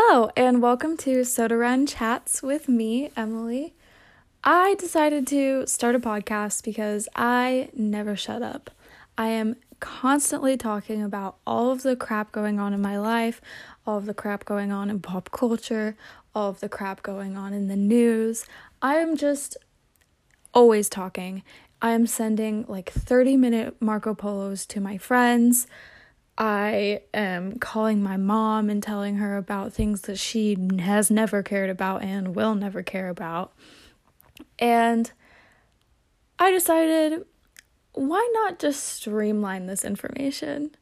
Hello, and welcome to Soda Run Chats with me, Emily. I decided to start a podcast because I never shut up. I am constantly talking about all of the crap going on in my life, all of the crap going on in pop culture, all of the crap going on in the news. I am just always talking. I am sending like 30 minute Marco Polos to my friends. I am calling my mom and telling her about things that she has never cared about and will never care about. And I decided why not just streamline this information?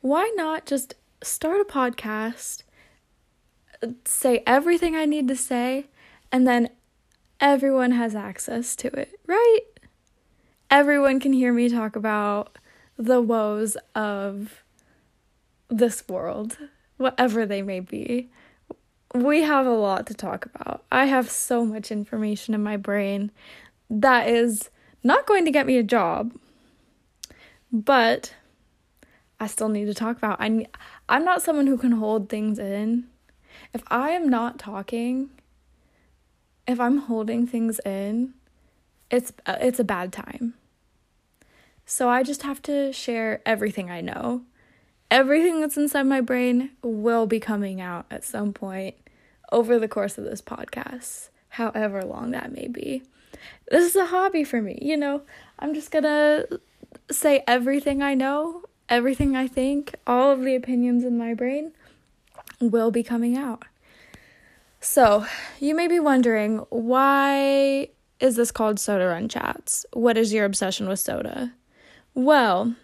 Why not just start a podcast, say everything I need to say, and then everyone has access to it, right? Everyone can hear me talk about the woes of this world, whatever they may be. We have a lot to talk about. I have so much information in my brain that is not going to get me a job, but I still need to talk about. I I'm not someone who can hold things in. If I am not talking, if I'm holding things in, it's it's a bad time. So I just have to share everything I know. Everything that's inside my brain will be coming out at some point over the course of this podcast, however long that may be. This is a hobby for me, you know. I'm just gonna say everything I know, everything I think, all of the opinions in my brain will be coming out. So, you may be wondering why is this called Soda Run Chats? What is your obsession with soda? Well,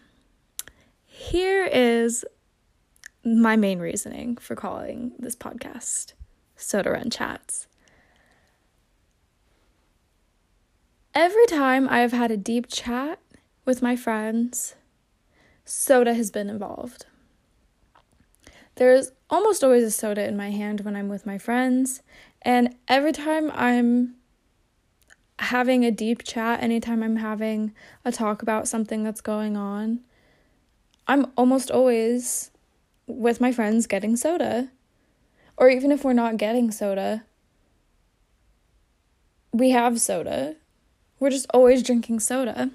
here is my main reasoning for calling this podcast Soda Run Chats. Every time I have had a deep chat with my friends, soda has been involved. There's almost always a soda in my hand when I'm with my friends, and every time I'm having a deep chat, anytime I'm having a talk about something that's going on, I'm almost always with my friends getting soda. Or even if we're not getting soda, we have soda. We're just always drinking soda.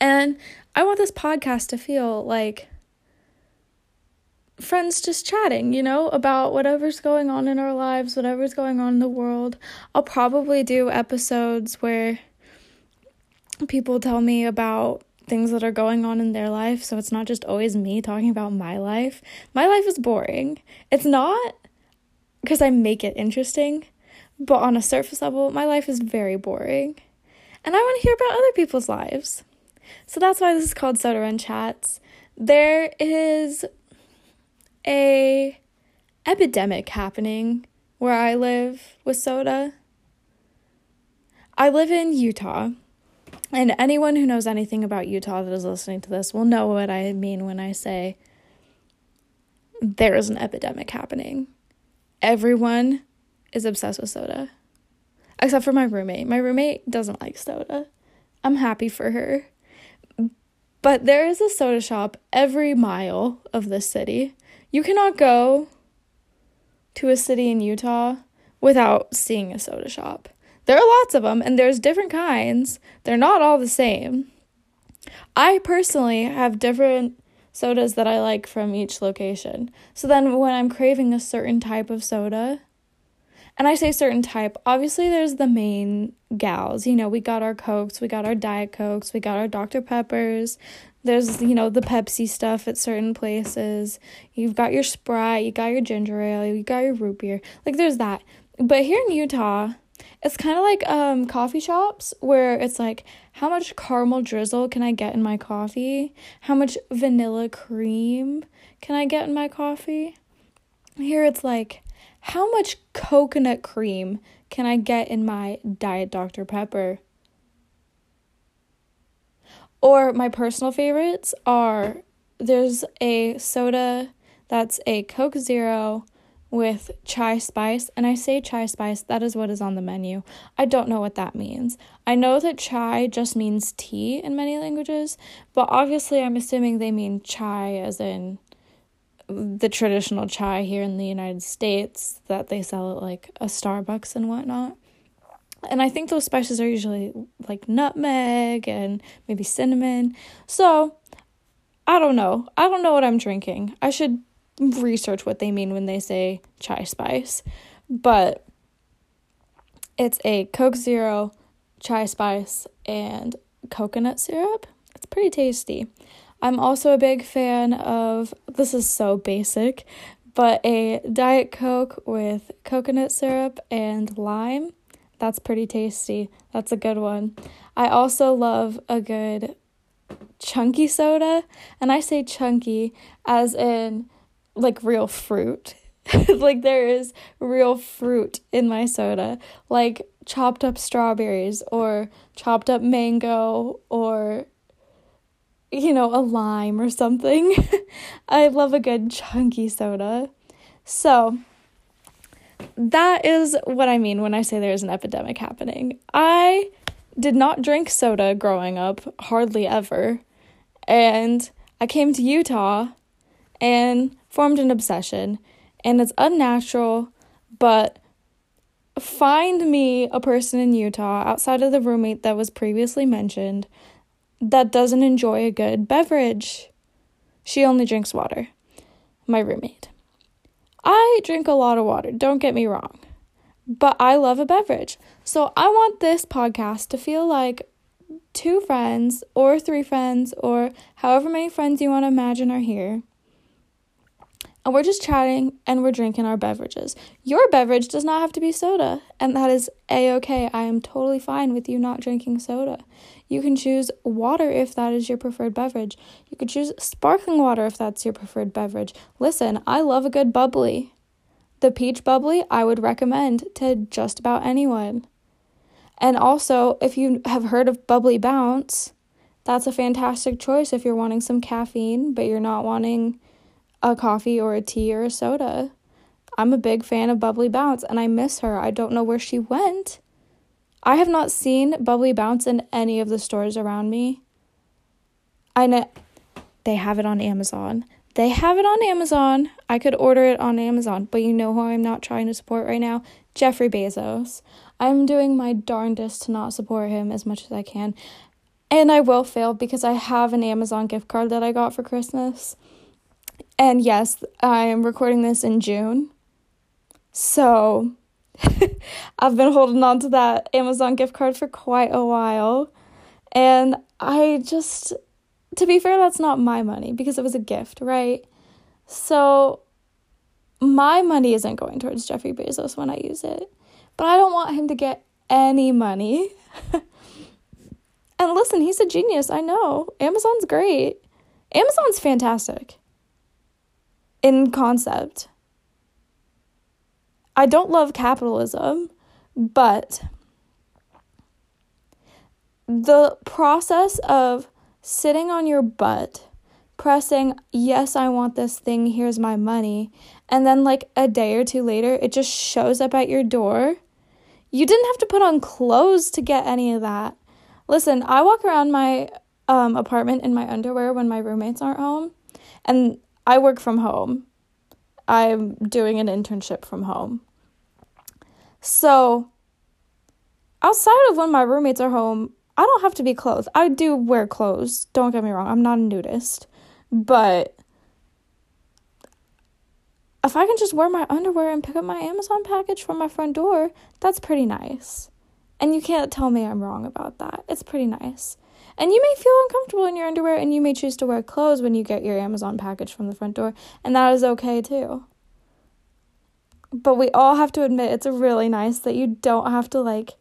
And I want this podcast to feel like friends just chatting, you know, about whatever's going on in our lives, whatever's going on in the world. I'll probably do episodes where people tell me about things that are going on in their life, so it's not just always me talking about my life. My life is boring. It's not because I make it interesting, but on a surface level, my life is very boring. And I want to hear about other people's lives. So that's why this is called Soda Run Chats. There is a epidemic happening where I live with soda. I live in Utah, and anyone who knows anything about Utah that is listening to this will know what I mean when I say there is an epidemic happening. Everyone is obsessed with soda, except for my roommate. My roommate doesn't like soda. I'm happy for her. But there is a soda shop every mile of this city. You cannot go to a city in Utah without seeing a soda shop. There are lots of them and there's different kinds. They're not all the same. I personally have different sodas that I like from each location. So then when I'm craving a certain type of soda, and I say certain type, obviously there's the main gals. You know, we got our Cokes, we got our Diet Cokes, we got our Dr. Peppers, there's, you know, the Pepsi stuff at certain places. You've got your Sprite, you got your ginger ale, you got your root beer. Like there's that. But here in Utah, it's kind of like um coffee shops where it's like how much caramel drizzle can I get in my coffee? How much vanilla cream can I get in my coffee? Here it's like how much coconut cream can I get in my Diet Dr. Pepper? Or my personal favorites are there's a soda that's a Coke Zero with chai spice. And I say chai spice, that is what is on the menu. I don't know what that means. I know that chai just means tea in many languages, but obviously I'm assuming they mean chai as in the traditional chai here in the United States that they sell at like a Starbucks and whatnot. And I think those spices are usually like nutmeg and maybe cinnamon. So I don't know. I don't know what I'm drinking. I should research what they mean when they say chai spice. But it's a Coke Zero, chai spice, and coconut syrup. It's pretty tasty. I'm also a big fan of this is so basic, but a Diet Coke with coconut syrup and lime. That's pretty tasty. That's a good one. I also love a good chunky soda, and I say chunky as in like real fruit. like there is real fruit in my soda, like chopped up strawberries or chopped up mango or you know, a lime or something. I love a good chunky soda. So, that is what I mean when I say there's an epidemic happening. I did not drink soda growing up, hardly ever. And I came to Utah and formed an obsession. And it's unnatural, but find me a person in Utah outside of the roommate that was previously mentioned that doesn't enjoy a good beverage. She only drinks water, my roommate. I drink a lot of water, don't get me wrong, but I love a beverage. So I want this podcast to feel like two friends or three friends or however many friends you want to imagine are here and we're just chatting and we're drinking our beverages. Your beverage does not have to be soda, and that is a okay. I am totally fine with you not drinking soda. You can choose water if that is your preferred beverage. You could choose sparkling water if that's your preferred beverage. Listen, I love a good bubbly. The peach bubbly I would recommend to just about anyone. And also, if you have heard of Bubly Bounce, that's a fantastic choice if you're wanting some caffeine, but you're not wanting a coffee or a tea or a soda. I'm a big fan of Bubly Bounce and I miss her. I don't know where she went. I have not seen Bubly Bounce in any of the stores around me. I know they have it on Amazon. They have it on Amazon. I could order it on Amazon, but you know who I'm not trying to support right now? Jeffrey Bezos. I'm doing my darndest to not support him as much as I can. And I will fail because I have an Amazon gift card that I got for Christmas. And yes, I am recording this in June. So I've been holding on to that Amazon gift card for quite a while. And I just, to be fair, that's not my money because it was a gift, right? So my money isn't going towards Jeffrey Bezos when I use it. But I don't want him to get any money. and listen, he's a genius. I know. Amazon's great. Amazon's fantastic in concept. I don't love capitalism, but the process of sitting on your butt, pressing, yes, I want this thing, here's my money, and then like a day or two later, it just shows up at your door. You didn't have to put on clothes to get any of that. Listen, I walk around my um, apartment in my underwear when my roommates aren't home, and I work from home. I'm doing an internship from home. So, outside of when my roommates are home, I don't have to be clothed. I do wear clothes. Don't get me wrong. I'm not a nudist. But if I can just wear my underwear and pick up my Amazon package from my front door, that's pretty nice. And you can't tell me I'm wrong about that. It's pretty nice. And you may feel uncomfortable in your underwear and you may choose to wear clothes when you get your Amazon package from the front door, and that is okay too. But we all have to admit it's really nice that you don't have to like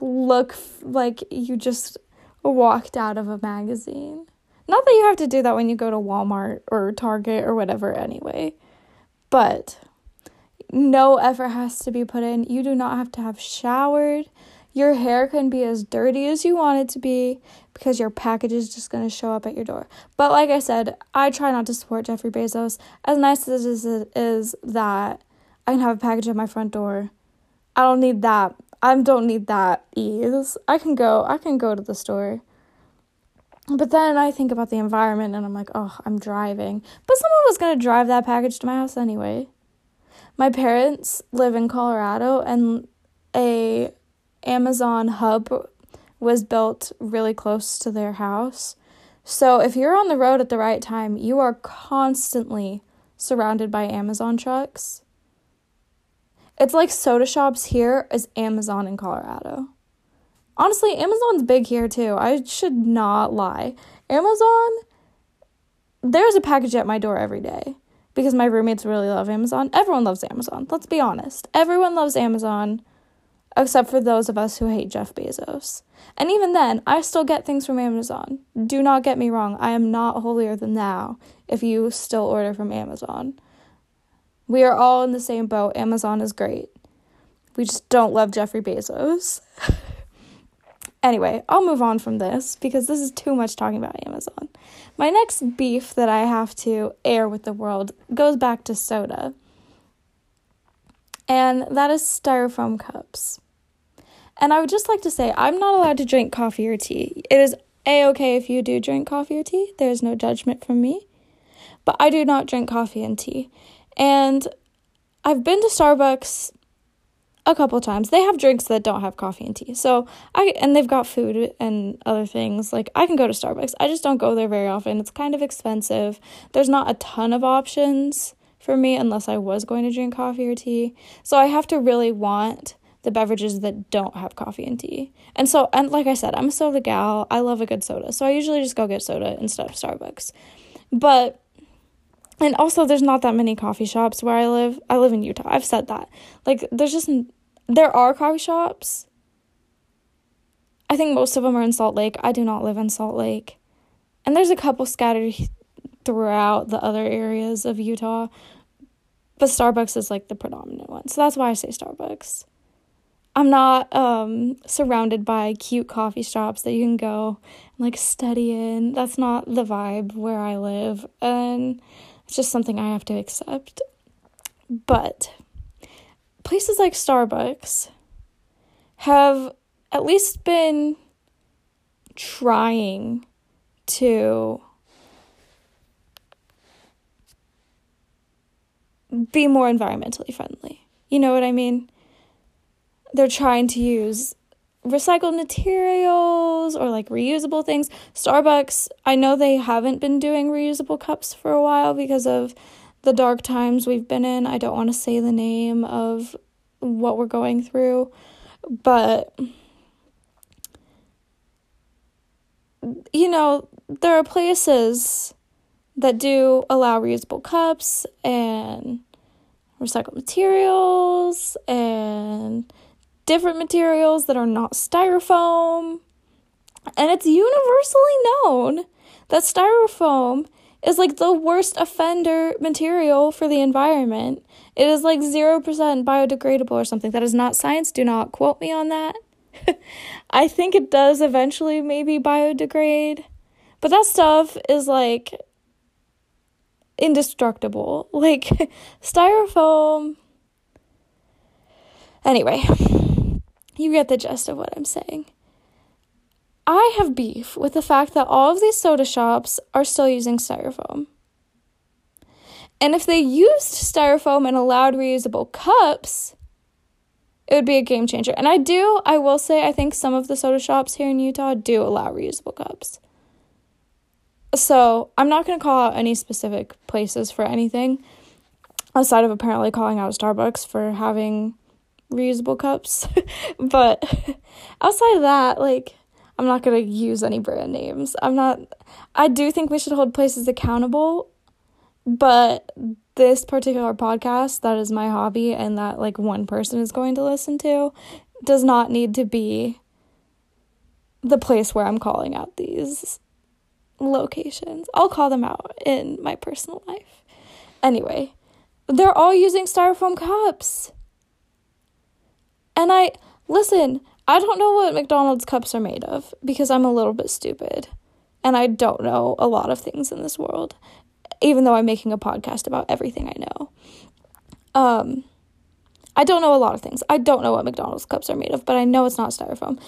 look f- like you just walked out of a magazine. Not that you have to do that when you go to Walmart or Target or whatever anyway. But no effort has to be put in. You do not have to have showered. Your hair can be as dirty as you want it to be because your package is just going to show up at your door. But like I said, I try not to support Jeffrey Bezos. As nice as is that I can have a package at my front door, I don't need that. I don't need that ease. I can go I can go to the store. But then I think about the environment and I'm like, oh, I'm driving. But someone was going to drive that package to my house anyway. My parents live in Colorado and a Amazon hub was built really close to their house. So if you're on the road at the right time, you are constantly surrounded by Amazon trucks. It's like soda shops here is Amazon in Colorado. Honestly, Amazon's big here too. I should not lie. Amazon, there's a package at my door every day because my roommates really love Amazon. Everyone loves Amazon. Let's be honest. Everyone loves Amazon except for those of us who hate Jeff Bezos. And even then, I still get things from Amazon. Do not get me wrong, I am not holier than thou if you still order from Amazon. We are all in the same boat. Amazon is great. We just don't love Jeffrey Bezos. anyway, I'll move on from this because this is too much talking about Amazon. My next beef that I have to air with the world goes back to soda, and that is styrofoam cups. And I would just like to say, I'm not allowed to drink coffee or tea. It is a okay if you do drink coffee or tea, there is no judgment from me. But I do not drink coffee and tea. And I've been to Starbucks a couple times. They have drinks that don't have coffee and tea. So I and they've got food and other things. Like I can go to Starbucks. I just don't go there very often. It's kind of expensive. There's not a ton of options for me unless I was going to drink coffee or tea. So I have to really want the beverages that don't have coffee and tea. And so, and like I said, I'm a soda gal. I love a good soda. So I usually just go get soda instead of Starbucks. But, and also, there's not that many coffee shops where I live. I live in Utah. I've said that. Like, there's just, there are coffee shops. I think most of them are in Salt Lake. I do not live in Salt Lake. And there's a couple scattered throughout the other areas of Utah. But Starbucks is like the predominant one. So that's why I say Starbucks. I'm not um, surrounded by cute coffee shops that you can go and like study in. That's not the vibe where I live, and it's just something I have to accept. But places like Starbucks have at least been trying to be more environmentally friendly. You know what I mean? they're trying to use recycled materials or like reusable things. Starbucks, I know they haven't been doing reusable cups for a while because of the dark times we've been in. I don't want to say the name of what we're going through, but you know, there are places that do allow reusable cups and recycled materials and different materials that are not styrofoam. And it's universally known that styrofoam is like the worst offender material for the environment. It is like 0% biodegradable or something. That is not science. Do not quote me on that. I think it does eventually maybe biodegrade. But that stuff is like indestructible. Like styrofoam. Anyway, you get the gist of what I'm saying. I have beef with the fact that all of these soda shops are still using styrofoam. And if they used styrofoam and allowed reusable cups, it would be a game changer. And I do, I will say, I think some of the soda shops here in Utah do allow reusable cups. So I'm not going to call out any specific places for anything, aside of apparently calling out Starbucks for having reusable cups. but outside of that, like I'm not to use any brand names. I'm not I do think we should hold places accountable, but this particular podcast that is my hobby and that like one person is going to listen to does not need to be the place where I'm calling out these locations. I'll call them out in my personal life. Anyway, they're all using styrofoam cups. And I, listen, I don't know what McDonald's cups are made of because I'm a little bit stupid. And I don't know a lot of things in this world, even though I'm making a podcast about everything I know. Um, I don't know a lot of things. I don't know what McDonald's cups are made of, but I know it's not styrofoam.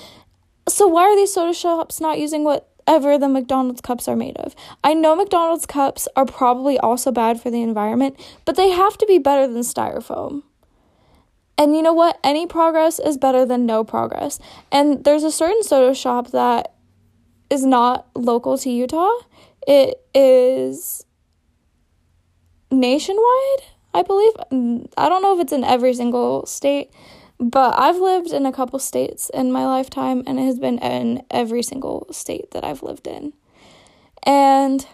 So why are these soda shops not using whatever the McDonald's cups are made of? I know McDonald's cups are probably also bad for the environment, but they have to be better than styrofoam. And you know what? Any progress is better than no progress. And there's a certain soda shop that is not local to Utah. It is nationwide, I believe. Mm, I don't know if it's in every single state, but I've lived in a couple states in my lifetime, and it has been in every single state that I've lived in. And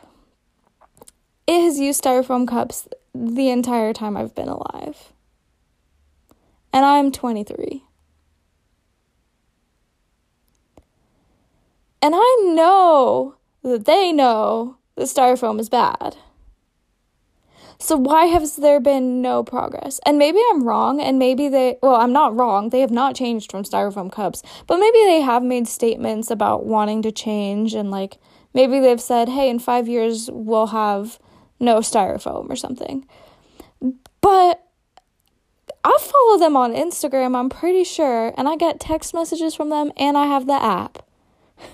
it has used styrofoam cups the entire time I've been alive and I'm 23. And I know that they know that styrofoam is bad. So why has there been no progress? And maybe I'm wrong, and maybe they, well, I'm not wrong. They have not changed from styrofoam cups, but maybe they have made statements about wanting to change, and like maybe they've said, hey, in five years we'll have no styrofoam or something. But I follow them on Instagram, I'm pretty sure, and I get text messages from them and I have the app.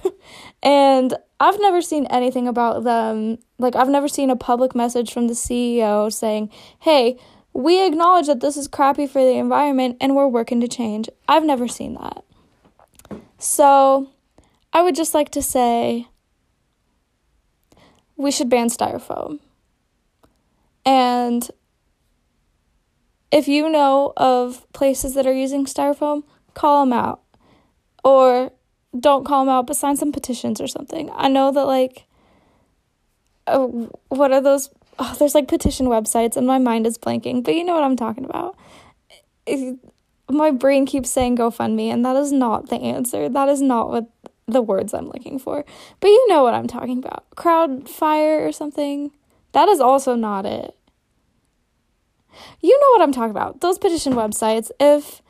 and I've never seen anything about them. Like, I've never seen a public message from the CEO saying, hey, we acknowledge that this is crappy for the environment and we're working to change. I've never seen that. So, I would just like to say we should ban styrofoam. And if you know of places that are using styrofoam, call them out. Or don't call them out, but sign some petitions or something. I know that, like, uh, what are those? Oh, there's like petition websites, and my mind is blanking, but you know what I'm talking about. If, my brain keeps saying GoFundMe, and that is not the answer. That is not what the words I'm looking for. But you know what I'm talking about. Crowdfire or something. That is also not it. You know what I'm talking about. Those petition websites, if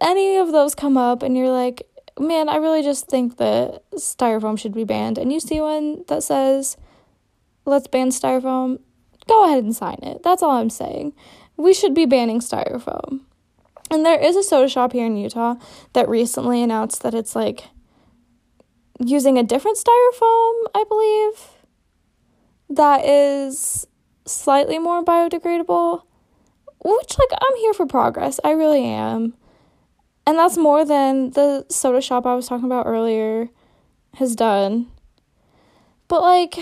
any of those come up and you're like, man, I really just think that styrofoam should be banned, and you see one that says, let's ban styrofoam, go ahead and sign it. That's all I'm saying. We should be banning styrofoam. And there is a soda shop here in Utah that recently announced that it's like using a different styrofoam, I believe, that is slightly more biodegradable, which, like, I'm here for progress. I really am. And that's more than the soda shop I was talking about earlier has done. But, like,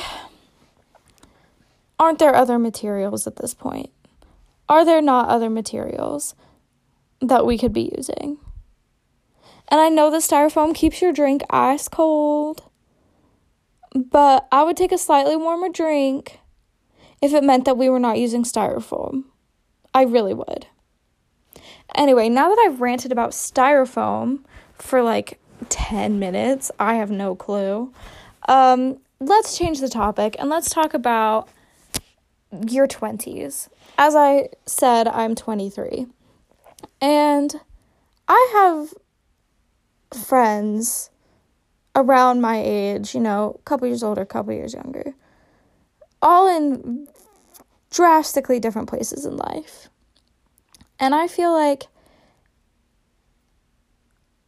aren't there other materials at this point? Are there not other materials that we could be using? And I know the styrofoam keeps your drink ice cold, but I would take a slightly warmer drink if it meant that we were not using styrofoam. I really would. Anyway, now that I've ranted about styrofoam for like 10 minutes, I have no clue. Um, let's change the topic and let's talk about your 20s. As I said, I'm 23. And I have friends around my age, you know, a couple years older, a couple years younger, all in drastically different places in life. And I feel like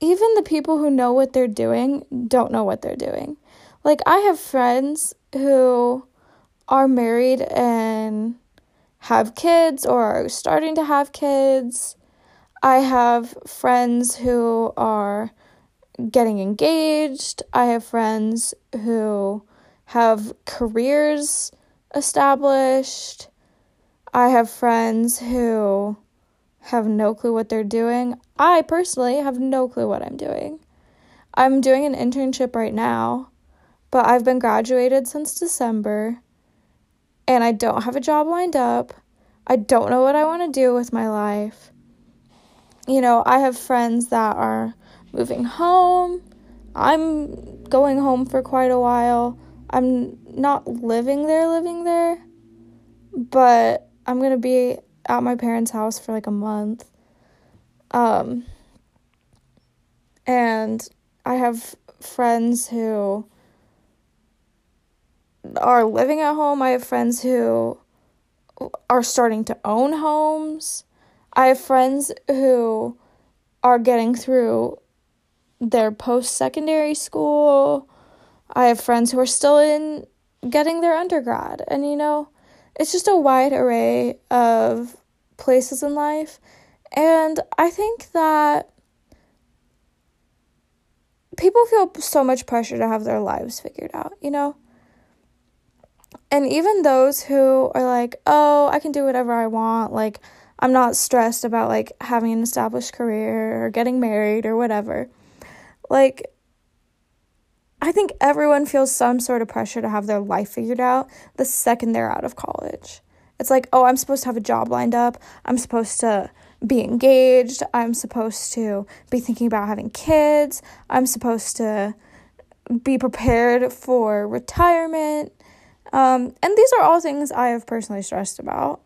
even the people who know what they're doing don't know what they're doing. Like, I have friends who are married and have kids or are starting to have kids. I have friends who are getting engaged. I have friends who have careers established. I have friends who have no clue what they're doing. I personally have no clue what I'm doing. I'm doing an internship right now, but I've been graduated since December and I don't have a job lined up. I don't know what I want to do with my life. You know, I have friends that are moving home. I'm going home for quite a while. I'm not living there, living there, but I'm gonna be at my parents' house for like a month. Um, and I have friends who are living at home. I have friends who are starting to own homes. I have friends who are getting through their post secondary school. I have friends who are still in getting their undergrad. And you know, it's just a wide array of places in life. And I think that people feel so much pressure to have their lives figured out, you know? And even those who are like, oh, I can do whatever I want, like, I'm not stressed about like having an established career or getting married or whatever. Like, I think everyone feels some sort of pressure to have their life figured out the second they're out of college. It's like, oh, I'm supposed to have a job lined up. I'm supposed to be engaged. I'm supposed to be thinking about having kids. I'm supposed to be prepared for retirement. Um, and these are all things I have personally stressed about.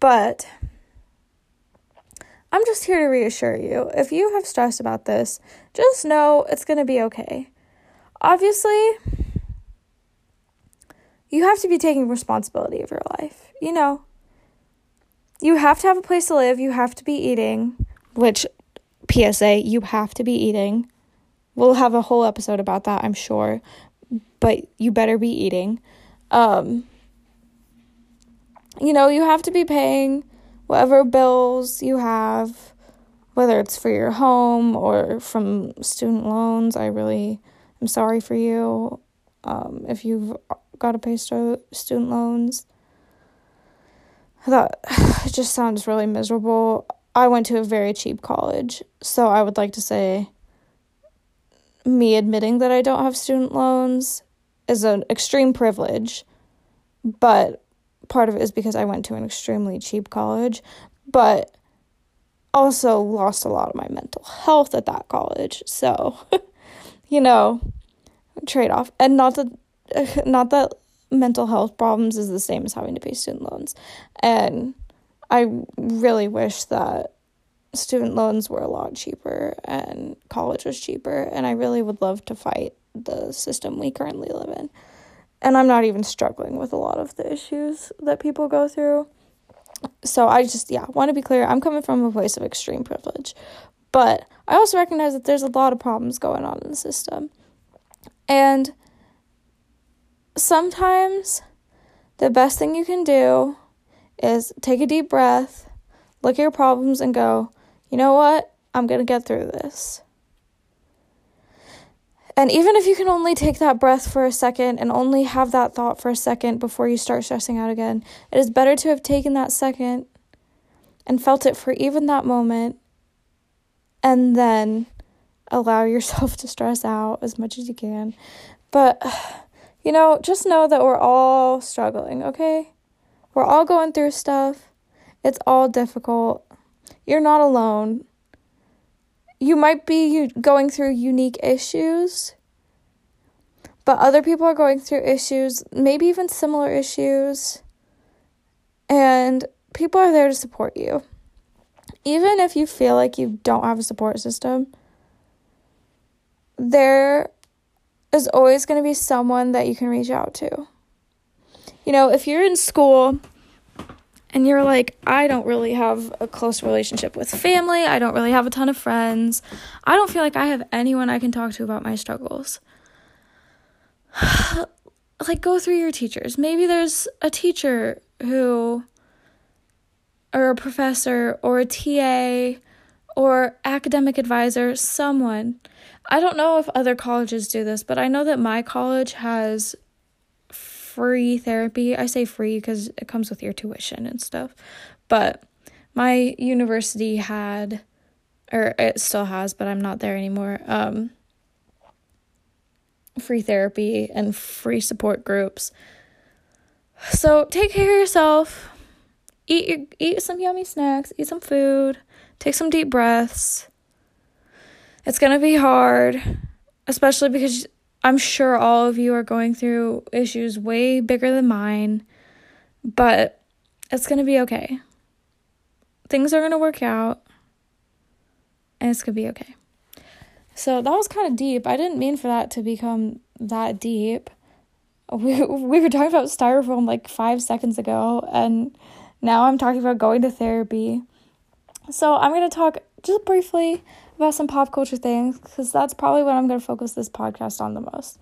But I'm just here to reassure you. If you have stressed about this, just know it's going to be okay obviously, you have to be taking responsibility of your life. You know, you have to have a place to live, you have to be eating, which, PSA, you have to be eating. We'll have a whole episode about that, I'm sure, but you better be eating. Um, you know, you have to be paying whatever bills you have, whether it's for your home or from student loans. I really I'm sorry for you um, if you've got to pay stu- student loans. That it just sounds really miserable. I went to a very cheap college, so I would like to say me admitting that I don't have student loans is an extreme privilege, but part of it is because I went to an extremely cheap college, but also lost a lot of my mental health at that college. So you know, trade off. And not that not that mental health problems is the same as having to pay student loans. And I really wish that student loans were a lot cheaper and college was cheaper and I really would love to fight the system we currently live in. And I'm not even struggling with a lot of the issues that people go through. So I just yeah, want to be clear, I'm coming from a place of extreme privilege. But I also recognize that there's a lot of problems going on in the system. And sometimes the best thing you can do is take a deep breath, look at your problems, and go, you know what? I'm going to get through this. And even if you can only take that breath for a second and only have that thought for a second before you start stressing out again, it is better to have taken that second and felt it for even that moment and then allow yourself to stress out as much as you can. But, you know, just know that we're all struggling, okay? We're all going through stuff. It's all difficult. You're not alone. You might be going through unique issues, but other people are going through issues, maybe even similar issues. And people are there to support you even if you feel like you don't have a support system, there is always going to be someone that you can reach out to. You know, if you're in school and you're like, I don't really have a close relationship with family, I don't really have a ton of friends, I don't feel like I have anyone I can talk to about my struggles. like, go through your teachers. Maybe there's a teacher who or a professor or a TA or academic advisor, someone. I don't know if other colleges do this, but I know that my college has free therapy. I say free because it comes with your tuition and stuff. But my university had, or it still has, but I'm not there anymore. Um, free therapy and free support groups. So take care of yourself eat your, eat some yummy snacks, eat some food, take some deep breaths. It's going to be hard, especially because I'm sure all of you are going through issues way bigger than mine, but it's going to be okay. Things are going to work out, and it's going to be okay. So that was kind of deep. I didn't mean for that to become that deep. We, we were talking about styrofoam like five seconds ago, and now I'm talking about going to therapy. So, I'm going to talk just briefly about some pop culture things because that's probably what I'm going to focus this podcast on the most.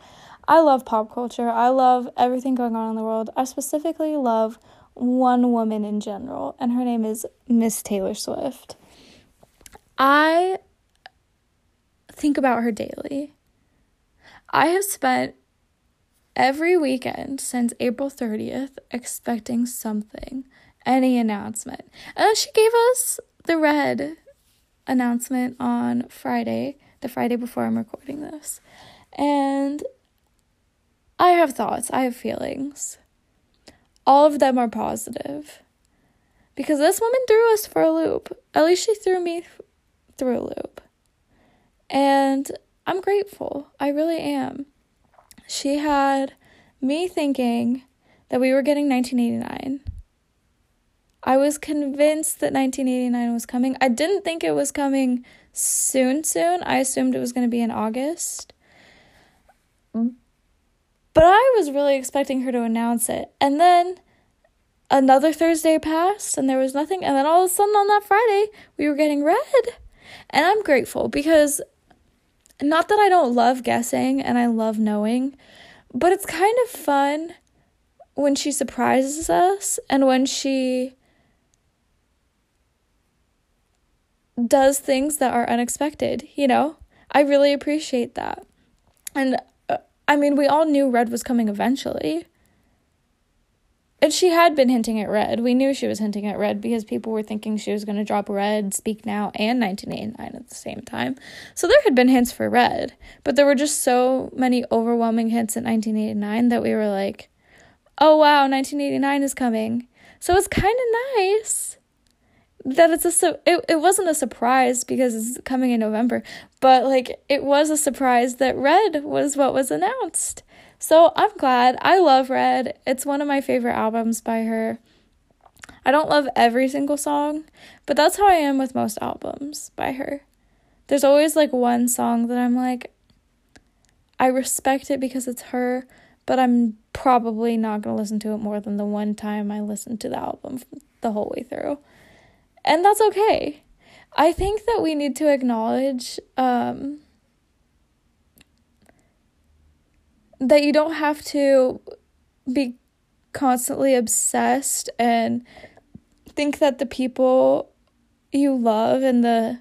I love pop culture. I love everything going on in the world. I specifically love one woman in general, and her name is Miss Taylor Swift. I think about her daily. I have spent every weekend since April 30th expecting something, any announcement. And she gave us the red announcement on Friday, the Friday before I'm recording this. And I have thoughts, I have feelings. All of them are positive. Because this woman threw us for a loop. At least she threw me through a loop. And I'm grateful. I really am. She had me thinking that we were getting 1989. I was convinced that 1989 was coming. I didn't think it was coming soon, soon. I assumed it was going to be in August. But I was really expecting her to announce it. And then another Thursday passed and there was nothing. And then all of a sudden on that Friday, we were getting red. And I'm grateful because not that I don't love guessing and I love knowing, but it's kind of fun when she surprises us and when she does things that are unexpected, you know? I really appreciate that. And uh, I mean, we all knew Red was coming eventually. And she had been hinting at Red. We knew she was hinting at Red because people were thinking she was going to drop Red, Speak Now, and 1989 at the same time. So there had been hints for Red, but there were just so many overwhelming hints at 1989 that we were like, oh wow, 1989 is coming. So it's kind of nice that it's a su- it, it wasn't a surprise because it's coming in November, but like it was a surprise that Red was what was announced. So I'm glad. I love Red. It's one of my favorite albums by her. I don't love every single song, but that's how I am with most albums by her. There's always like one song that I'm like, I respect it because it's her, but I'm probably not going to listen to it more than the one time I listened to the album the whole way through. And that's okay. I think that we need to acknowledge um, that you don't have to be constantly obsessed and think that the people you love and the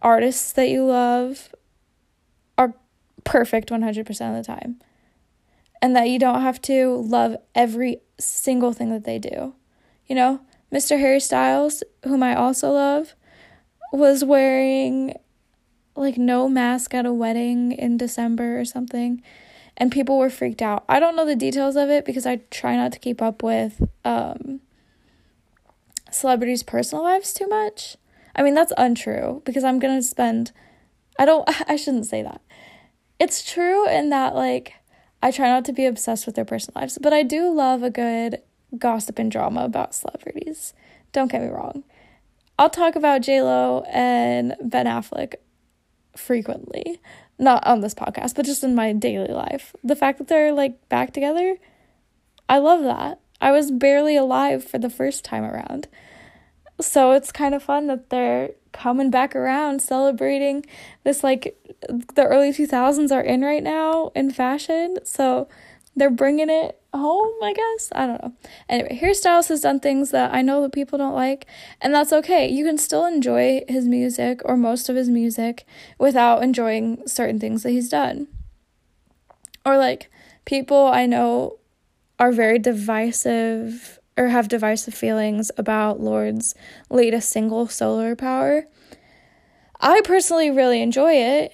artists that you love are perfect 100% of the time. And that you don't have to love every single thing that they do. You know, Mr. Harry Styles, whom I also love, was wearing like no mask at a wedding in December or something and people were freaked out. I don't know the details of it because I try not to keep up with um, celebrities' personal lives too much. I mean, that's untrue because I'm going to spend I don't I shouldn't say that. It's true in that like I try not to be obsessed with their personal lives, but I do love a good gossip and drama about celebrities. Don't get me wrong. I'll talk about Lo and Ben Affleck frequently not on this podcast, but just in my daily life. The fact that they're like back together, I love that. I was barely alive for the first time around. So it's kind of fun that they're coming back around celebrating this like the early 2000s are in right now in fashion. So they're bringing it home, I guess. I don't know. Anyway, Harry Styles has done things that I know that people don't like, and that's okay. You can still enjoy his music or most of his music without enjoying certain things that he's done. Or like people I know are very divisive or have divisive feelings about Lorde's latest single, Solar Power. I personally really enjoy it.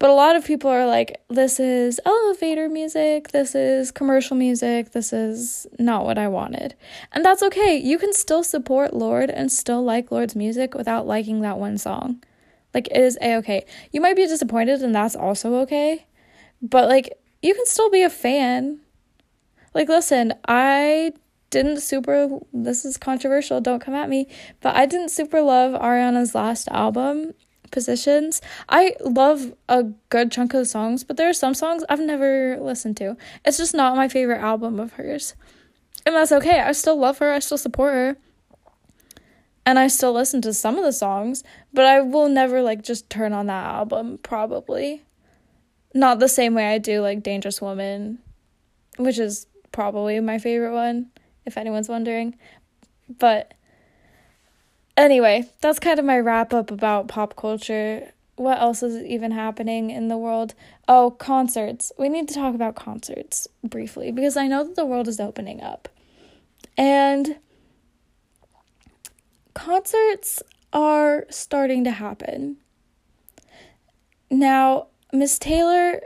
But a lot of people are like, this is elevator music, this is commercial music, this is not what I wanted. And that's okay. You can still support Lorde and still like Lorde's music without liking that one song. Like, it is a okay. You might be disappointed, and that's also okay. But, like, you can still be a fan. Like, listen, I didn't super, this is controversial, don't come at me, but I didn't super love Ariana's last album positions. I love a good chunk of songs, but there are some songs I've never listened to. It's just not my favorite album of hers. And that's okay. I still love her. I still support her. and I still listen to some of the songs, but I will never like just turn on that album probably. Not the same way I do like Dangerous Woman, which is probably my favorite one if anyone's wondering. But anyway, that's kind of my wrap up about pop culture. What else is even happening in the world? Oh, concerts. We need to talk about concerts briefly because I know that the world is opening up. And concerts are starting to happen. Now, Miss Taylor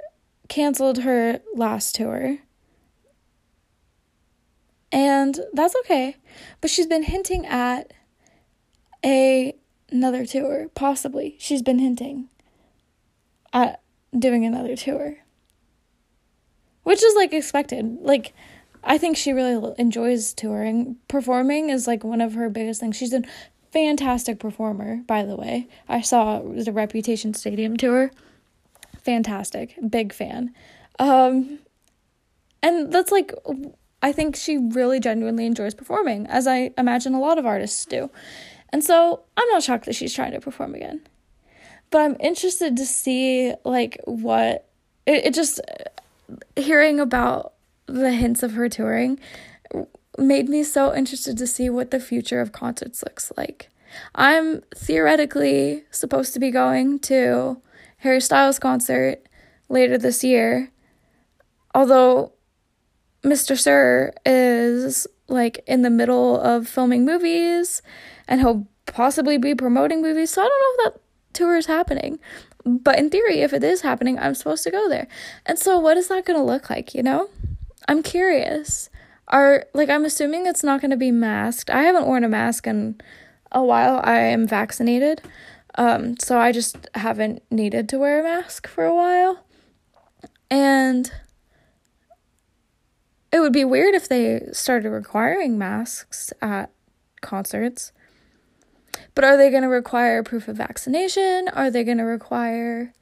canceled her last tour. And that's okay. But she's been hinting at a another tour, possibly. She's been hinting at doing another tour. Which is like expected. Like I think she really enjoys touring. Performing is like one of her biggest things. She's a fantastic performer, by the way. I saw the Reputation Stadium tour. Fantastic. Big fan. Um and that's like I think she really genuinely enjoys performing, as I imagine a lot of artists do. And so I'm not shocked that she's trying to perform again. But I'm interested to see like what it, it just hearing about the hints of her touring made me so interested to see what the future of concerts looks like. I'm theoretically supposed to be going to Harry Styles concert later this year. Although Mr. Sir is like in the middle of filming movies and he'll possibly be promoting movies. So I don't know if that tour is happening. But in theory, if it is happening, I'm supposed to go there. And so what is that going to look like, you know? I'm curious. Are like I'm assuming it's not going to be masked. I haven't worn a mask in a while. I am vaccinated. Um so I just haven't needed to wear a mask for a while. And it would be weird if they started requiring masks at concerts. But are they going to require proof of vaccination? Are they going to require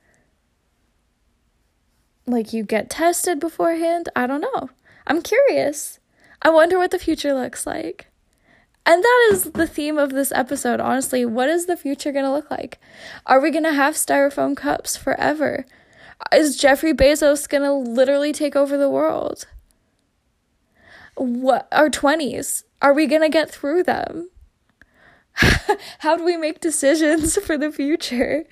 like you get tested beforehand? I don't know. I'm curious. I wonder what the future looks like. And that is the theme of this episode, honestly. What is the future going to look like? Are we going to have styrofoam cups forever? Is Jeffrey Bezos going to literally take over the world? What our 20s? Are we going to get through them? How do we make decisions for the future?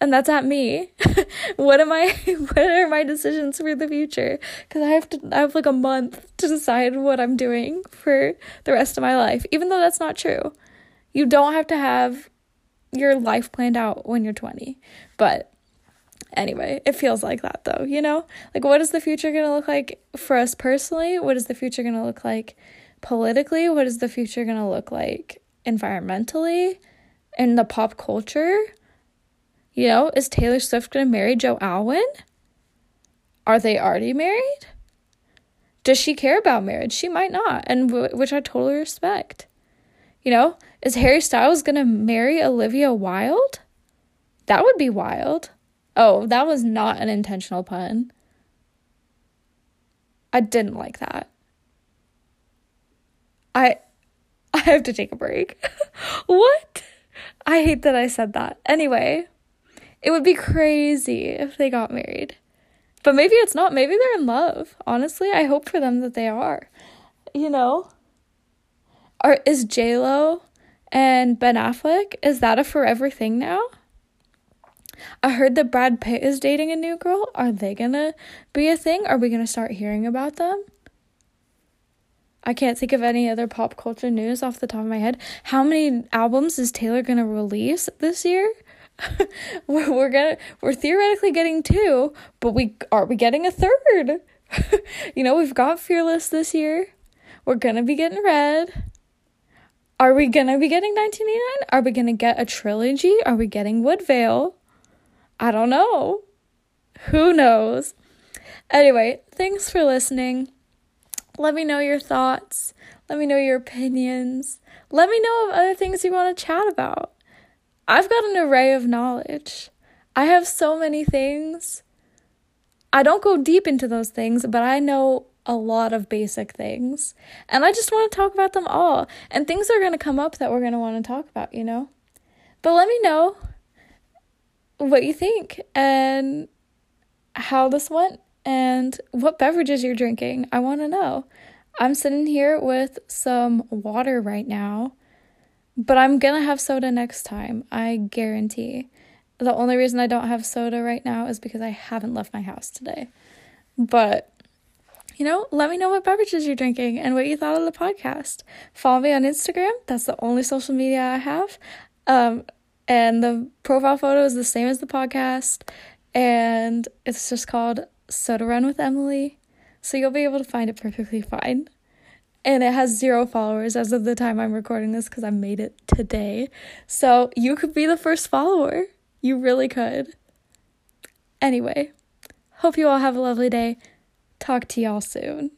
and that's at me. what am I what are my decisions for the future? Cuz I have to I have like a month to decide what I'm doing for the rest of my life, even though that's not true. You don't have to have your life planned out when you're 20. But anyway, it feels like that though, you know? Like what is the future going to look like for us personally? What is the future going to look like politically? What is the future going to look like environmentally? In the pop culture? You know, is Taylor Swift going to marry Joe Alwyn? Are they already married? Does she care about marriage? She might not, and w- which I totally respect. You know, is Harry Styles going to marry Olivia Wilde? That would be wild. Oh, that was not an intentional pun. I didn't like that. I I have to take a break. what? I hate that I said that. Anyway, it would be crazy if they got married. But maybe it's not. Maybe they're in love. Honestly, I hope for them that they are. You know? Are is J Lo and Ben Affleck, is that a forever thing now? I heard that Brad Pitt is dating a new girl. Are they gonna be a thing? Are we gonna start hearing about them? I can't think of any other pop culture news off the top of my head. How many albums is Taylor gonna release this year? we're, we're gonna we're theoretically getting two, but we are we getting a third? you know, we've got Fearless this year. We're gonna be getting Red. Are we gonna be getting 1989? Are we gonna get a trilogy? Are we getting Woodvale? I don't know. Who knows? Anyway, thanks for listening. Let me know your thoughts. Let me know your opinions. Let me know of other things you want to chat about. I've got an array of knowledge. I have so many things. I don't go deep into those things, but I know a lot of basic things. And I just want to talk about them all. And things are going to come up that we're going to want to talk about, you know? But let me know what you think and how this went and what beverages you're drinking. I want to know. I'm sitting here with some water right now, but I'm gonna have soda next time. I guarantee. The only reason I don't have soda right now is because I haven't left my house today. But, you know, let me know what beverages you're drinking and what you thought of the podcast. Follow me on Instagram. That's the only social media I have. Um, and the profile photo is the same as the podcast. And it's just called Soda Run with Emily. So you'll be able to find it perfectly fine. And it has zero followers as of the time I'm recording this because I made it today. So you could be the first follower. You really could. Anyway, hope you all have a lovely day. Talk to y'all soon.